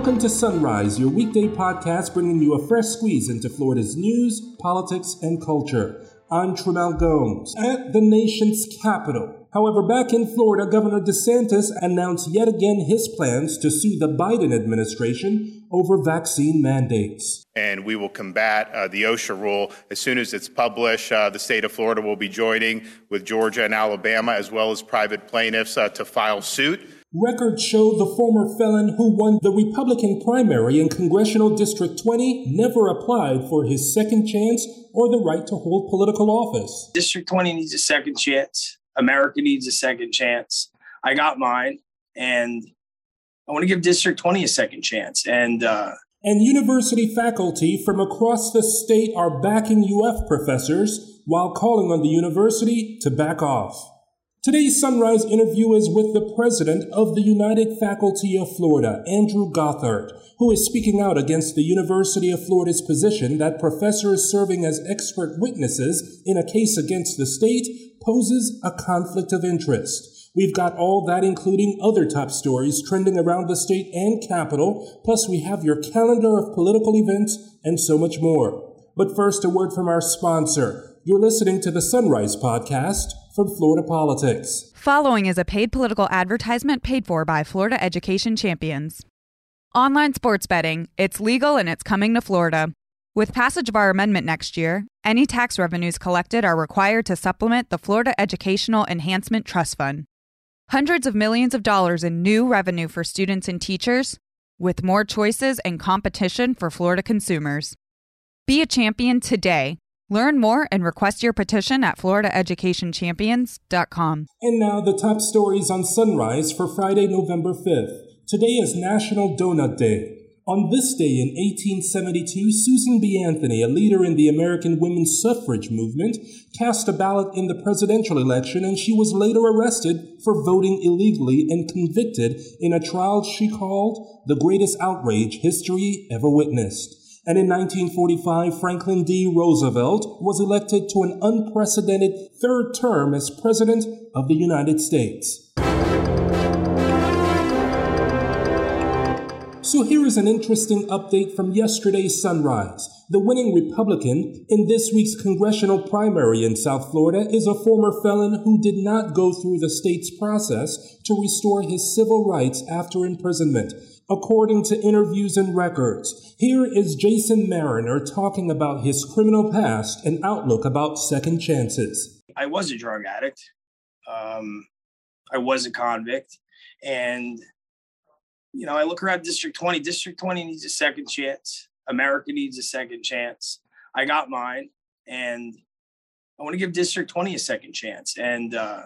Welcome to Sunrise, your weekday podcast bringing you a fresh squeeze into Florida's news, politics, and culture. I'm Tramel Gomes at the nation's capital. However, back in Florida, Governor DeSantis announced yet again his plans to sue the Biden administration over vaccine mandates. And we will combat uh, the OSHA rule as soon as it's published. Uh, the state of Florida will be joining with Georgia and Alabama, as well as private plaintiffs, uh, to file suit. Records show the former felon who won the Republican primary in Congressional District 20 never applied for his second chance or the right to hold political office. District 20 needs a second chance. America needs a second chance. I got mine, and I want to give District 20 a second chance. And uh, and university faculty from across the state are backing UF professors while calling on the university to back off. Today's Sunrise interview is with the president of the United Faculty of Florida, Andrew Gothard, who is speaking out against the University of Florida's position that professors serving as expert witnesses in a case against the state poses a conflict of interest. We've got all that, including other top stories trending around the state and capital, plus we have your calendar of political events and so much more. But first, a word from our sponsor. You're listening to the Sunrise Podcast from Florida Politics. Following is a paid political advertisement paid for by Florida Education Champions. Online sports betting, it's legal and it's coming to Florida. With passage of our amendment next year, any tax revenues collected are required to supplement the Florida Educational Enhancement Trust Fund. Hundreds of millions of dollars in new revenue for students and teachers, with more choices and competition for Florida consumers. Be a champion today Learn more and request your petition at floridaeducationchampions.com. And now the top stories on Sunrise for Friday, November 5th. Today is National Donut Day. On this day in 1872, Susan B. Anthony, a leader in the American women's suffrage movement, cast a ballot in the presidential election and she was later arrested for voting illegally and convicted in a trial she called the greatest outrage history ever witnessed and in 1945, Franklin D. Roosevelt was elected to an unprecedented third term as President of the United States. So here is an interesting update from yesterday's sunrise. The winning Republican in this week's congressional primary in South Florida is a former felon who did not go through the state's process to restore his civil rights after imprisonment according to interviews and records. Here is Jason Mariner talking about his criminal past and outlook about second chances. I was a drug addict. Um, I was a convict. And, you know, I look around District 20. District 20 needs a second chance. America needs a second chance. I got mine. And I want to give District 20 a second chance. And, uh,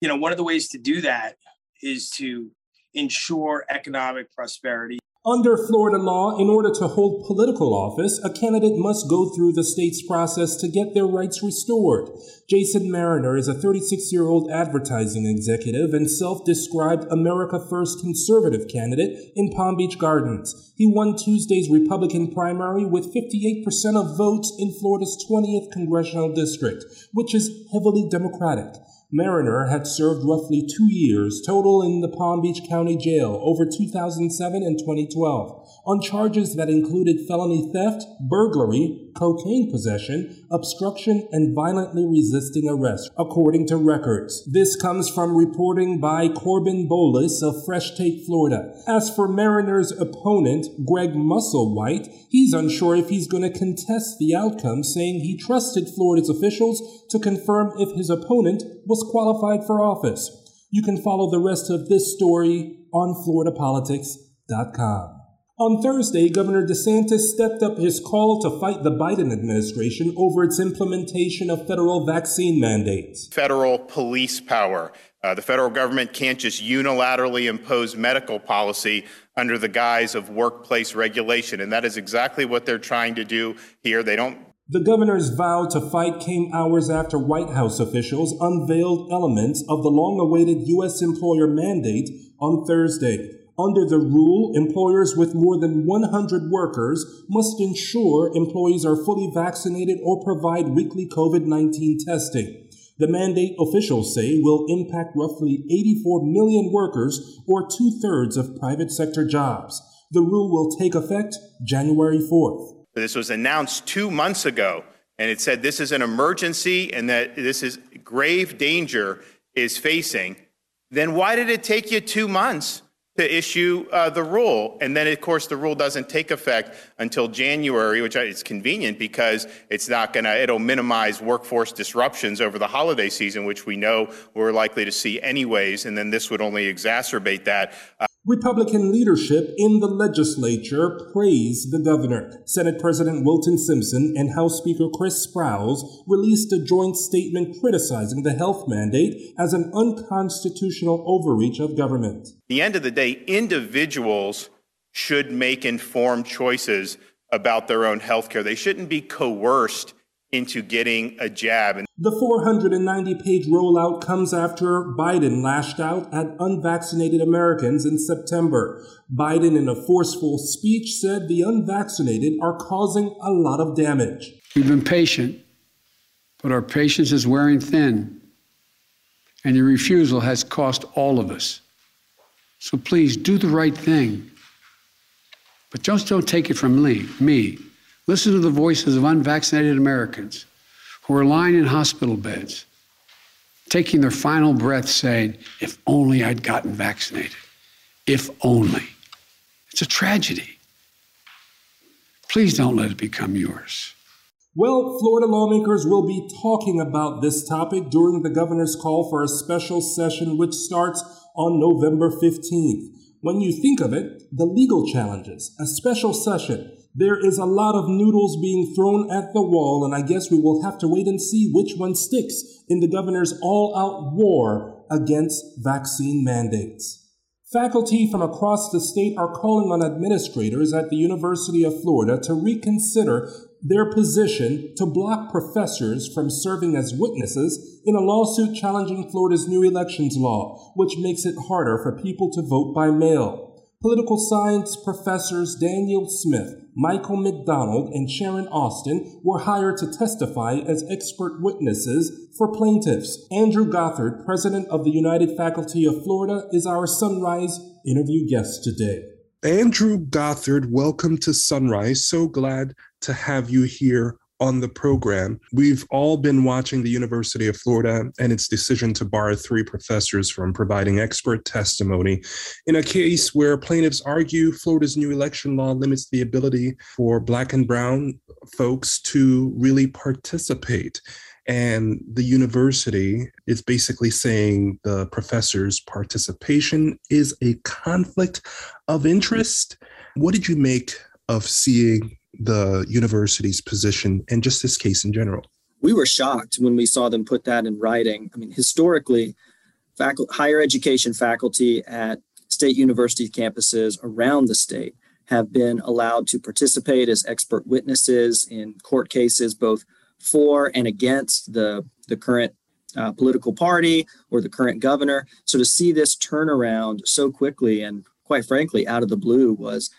you know, one of the ways to do that is to ensure economic prosperity. Under Florida law, in order to hold political office, a candidate must go through the state's process to get their rights restored. Jason Mariner is a 36 year old advertising executive and self described America First conservative candidate in Palm Beach Gardens. He won Tuesday's Republican primary with 58% of votes in Florida's 20th congressional district, which is heavily Democratic. Mariner had served roughly two years total in the Palm Beach County Jail over 2007 and 2012 on charges that included felony theft, burglary, cocaine possession, obstruction, and violently resisting arrest, according to records. This comes from reporting by Corbin Bolies of Fresh Take, Florida. As for Mariner's opponent, Greg Musselwhite, he's unsure if he's going to contest the outcome, saying he trusted Florida's officials to confirm if his opponent was qualified for office. You can follow the rest of this story on FloridaPolitics.com. On Thursday, Governor DeSantis stepped up his call to fight the Biden administration over its implementation of federal vaccine mandates. Federal police power. Uh, the federal government can't just unilaterally impose medical policy under the guise of workplace regulation. And that is exactly what they're trying to do here. They don't the governor's vow to fight came hours after White House officials unveiled elements of the long awaited U.S. employer mandate on Thursday. Under the rule, employers with more than 100 workers must ensure employees are fully vaccinated or provide weekly COVID 19 testing. The mandate, officials say, will impact roughly 84 million workers or two thirds of private sector jobs. The rule will take effect January 4th. This was announced two months ago, and it said this is an emergency and that this is grave danger is facing. Then why did it take you two months to issue uh, the rule. And then, of course, the rule doesn't take effect until January, which is convenient because it's not going to, it'll minimize workforce disruptions over the holiday season, which we know we're likely to see anyways. And then this would only exacerbate that. Uh, Republican leadership in the legislature praised the governor. Senate President Wilton Simpson and House Speaker Chris Sprowls released a joint statement criticizing the health mandate as an unconstitutional overreach of government. At the end of the day, individuals should make informed choices about their own health care. They shouldn't be coerced into getting a jab. The 490 page rollout comes after Biden lashed out at unvaccinated Americans in September. Biden, in a forceful speech, said the unvaccinated are causing a lot of damage. We've been patient, but our patience is wearing thin, and your refusal has cost all of us. So please do the right thing. But just don't take it from me. me. Listen to the voices of unvaccinated Americans who are lying in hospital beds, taking their final breath saying, If only I'd gotten vaccinated. If only. It's a tragedy. Please don't let it become yours. Well, Florida lawmakers will be talking about this topic during the governor's call for a special session, which starts on November 15th. When you think of it, the legal challenges, a special session, there is a lot of noodles being thrown at the wall, and I guess we will have to wait and see which one sticks in the governor's all out war against vaccine mandates. Faculty from across the state are calling on administrators at the University of Florida to reconsider their position to block professors from serving as witnesses in a lawsuit challenging Florida's new elections law, which makes it harder for people to vote by mail. Political science professors Daniel Smith, Michael McDonald, and Sharon Austin were hired to testify as expert witnesses for plaintiffs. Andrew Gothard, president of the United Faculty of Florida, is our Sunrise interview guest today. Andrew Gothard, welcome to Sunrise. So glad to have you here on the program. We've all been watching the University of Florida and its decision to bar three professors from providing expert testimony in a case where plaintiffs argue Florida's new election law limits the ability for Black and Brown folks to really participate. And the university is basically saying the professor's participation is a conflict of interest. What did you make of seeing the university's position and just this case in general? We were shocked when we saw them put that in writing. I mean, historically, higher education faculty at state university campuses around the state have been allowed to participate as expert witnesses in court cases, both for and against the, the current uh, political party or the current governor. So to see this turn around so quickly and quite frankly out of the blue was,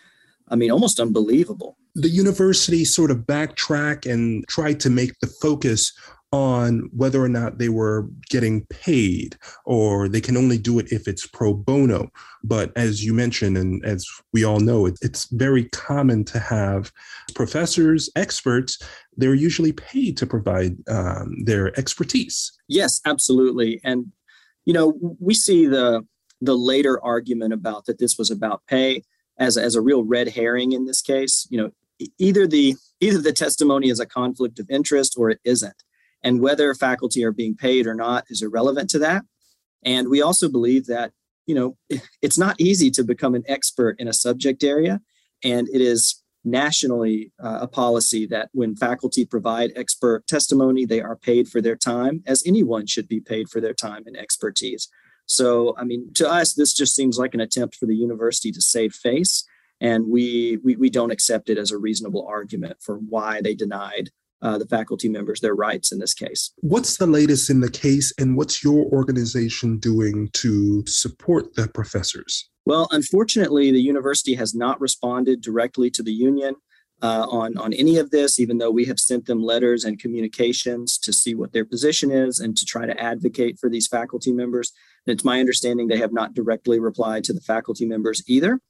I mean, almost unbelievable the university sort of backtrack and tried to make the focus on whether or not they were getting paid or they can only do it if it's pro bono. But as you mentioned, and as we all know, it, it's very common to have professors, experts, they're usually paid to provide um, their expertise. Yes, absolutely. And, you know, we see the the later argument about that this was about pay as, as a real red herring in this case. You know, either the either the testimony is a conflict of interest or it isn't. And whether faculty are being paid or not is irrelevant to that. And we also believe that you know it's not easy to become an expert in a subject area. And it is nationally uh, a policy that when faculty provide expert testimony they are paid for their time as anyone should be paid for their time and expertise. So i mean to us this just seems like an attempt for the university to save face and we, we, we don't accept it as a reasonable argument for why they denied uh, the faculty members their rights in this case. What's the latest in the case, and what's your organization doing to support the professors? Well, unfortunately, the university has not responded directly to the union. Uh, on on any of this, even though we have sent them letters and communications to see what their position is and to try to advocate for these faculty members. And it's my understanding they have not directly replied to the faculty members either.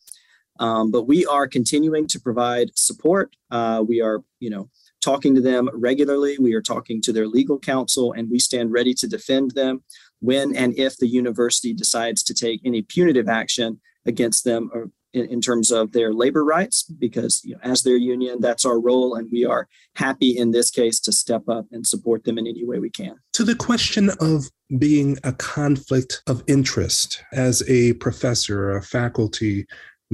Um, but we are continuing to provide support. Uh, we are, you know, talking to them regularly. We are talking to their legal counsel, and we stand ready to defend them when and if the university decides to take any punitive action against them or in, in terms of their labor rights, because you know, as their union, that's our role, and we are happy in this case to step up and support them in any way we can. To the question of being a conflict of interest as a professor, a faculty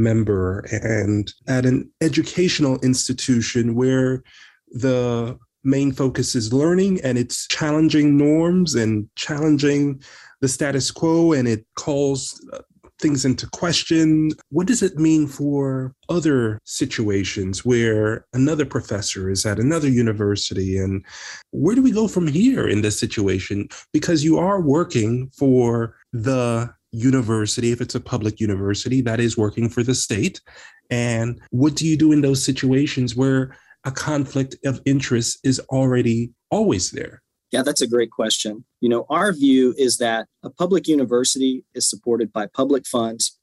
member, and at an educational institution where the main focus is learning and it's challenging norms and challenging the status quo and it calls uh, things into question. What does it mean for other situations where another professor is at another university? And where do we go from here in this situation? Because you are working for the university, if it's a public university, that is working for the state. And what do you do in those situations where a conflict of interest is already always there? Yeah, that's a great question. You know, our view is that a public university is supported by public funds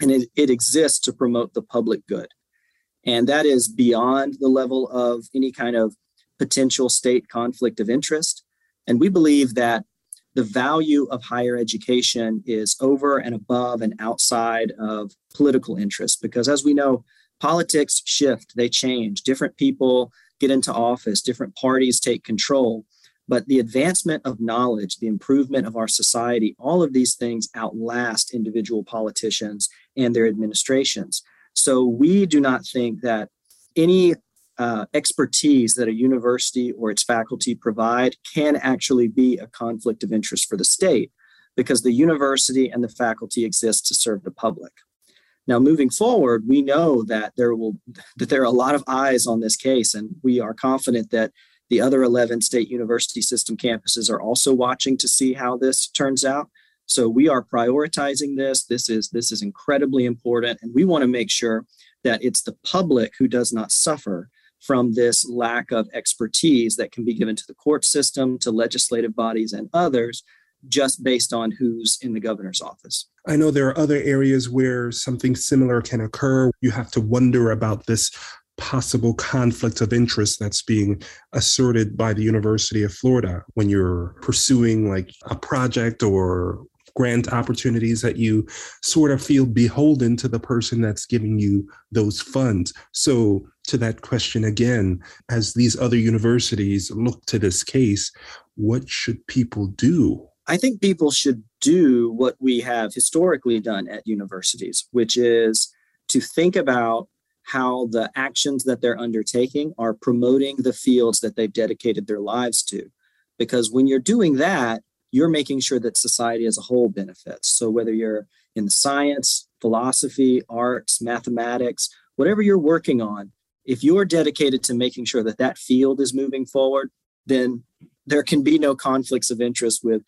and it, it exists to promote the public good. And that is beyond the level of any kind of potential state conflict of interest. And we believe that the value of higher education is over and above and outside of political interest. Because as we know, politics shift, they change. Different people get into office, different parties take control. But the advancement of knowledge, the improvement of our society, all of these things outlast individual politicians and their administrations. So we do not think that any uh, expertise that a university or its faculty provide can actually be a conflict of interest for the state because the university and the faculty exist to serve the public. Now, moving forward, we know that there will that there are a lot of eyes on this case, and we are confident that the other 11 state university system campuses are also watching to see how this turns out. So we are prioritizing this. This is this is incredibly important and we want to make sure that it's the public who does not suffer from this lack of expertise that can be given to the court system, to legislative bodies and others just based on who's in the governor's office. I know there are other areas where something similar can occur. You have to wonder about this possible conflict of interest that's being asserted by the University of Florida when you're pursuing like a project or grant opportunities that you sort of feel beholden to the person that's giving you those funds. So, to that question again, as these other universities look to this case, what should people do? I think people should do what we have historically done at universities, which is to think about how the actions that they're undertaking are promoting the fields that they've dedicated their lives to. Because when you're doing that, you're making sure that society as a whole benefits. So whether you're in science, philosophy, arts, mathematics, whatever you're working on, if you're dedicated to making sure that that field is moving forward, then there can be no conflicts of interest with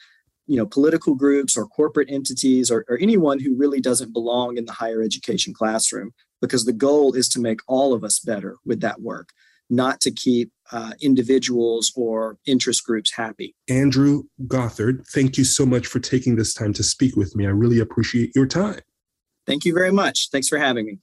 you know political groups or corporate entities or, or anyone who really doesn't belong in the higher education classroom because the goal is to make all of us better with that work, not to keep uh, individuals or interest groups happy. Andrew Gothard, thank you so much for taking this time to speak with me. I really appreciate your time. Thank you very much. Thanks for having me.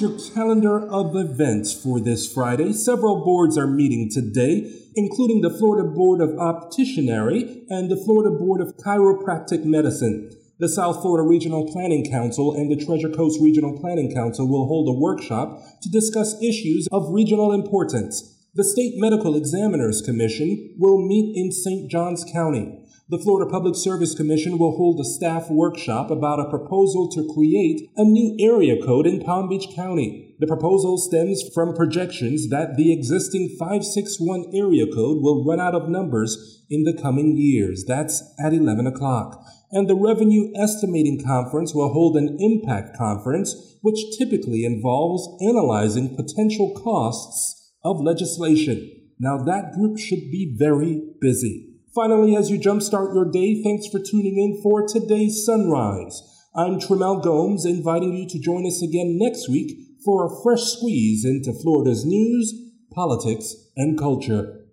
Your calendar of events for this Friday. Several boards are meeting today, including the Florida Board of Opticianry and the Florida Board of Chiropractic Medicine. The South Florida Regional Planning Council and the Treasure Coast Regional Planning Council will hold a workshop to discuss issues of regional importance. The State Medical Examiners Commission will meet in St. Johns County. The Florida Public Service Commission will hold a staff workshop about a proposal to create a new area code in Palm Beach County. The proposal stems from projections that the existing 561 area code will run out of numbers in the coming years. That's at 11 o'clock and the Revenue Estimating Conference will hold an impact conference, which typically involves analyzing potential costs of legislation. Now, that group should be very busy. Finally, as you jumpstart your day, thanks for tuning in for today's sunrise. I'm Tremel Gomes, inviting you to join us again next week for a fresh squeeze into Florida's news, politics, and culture.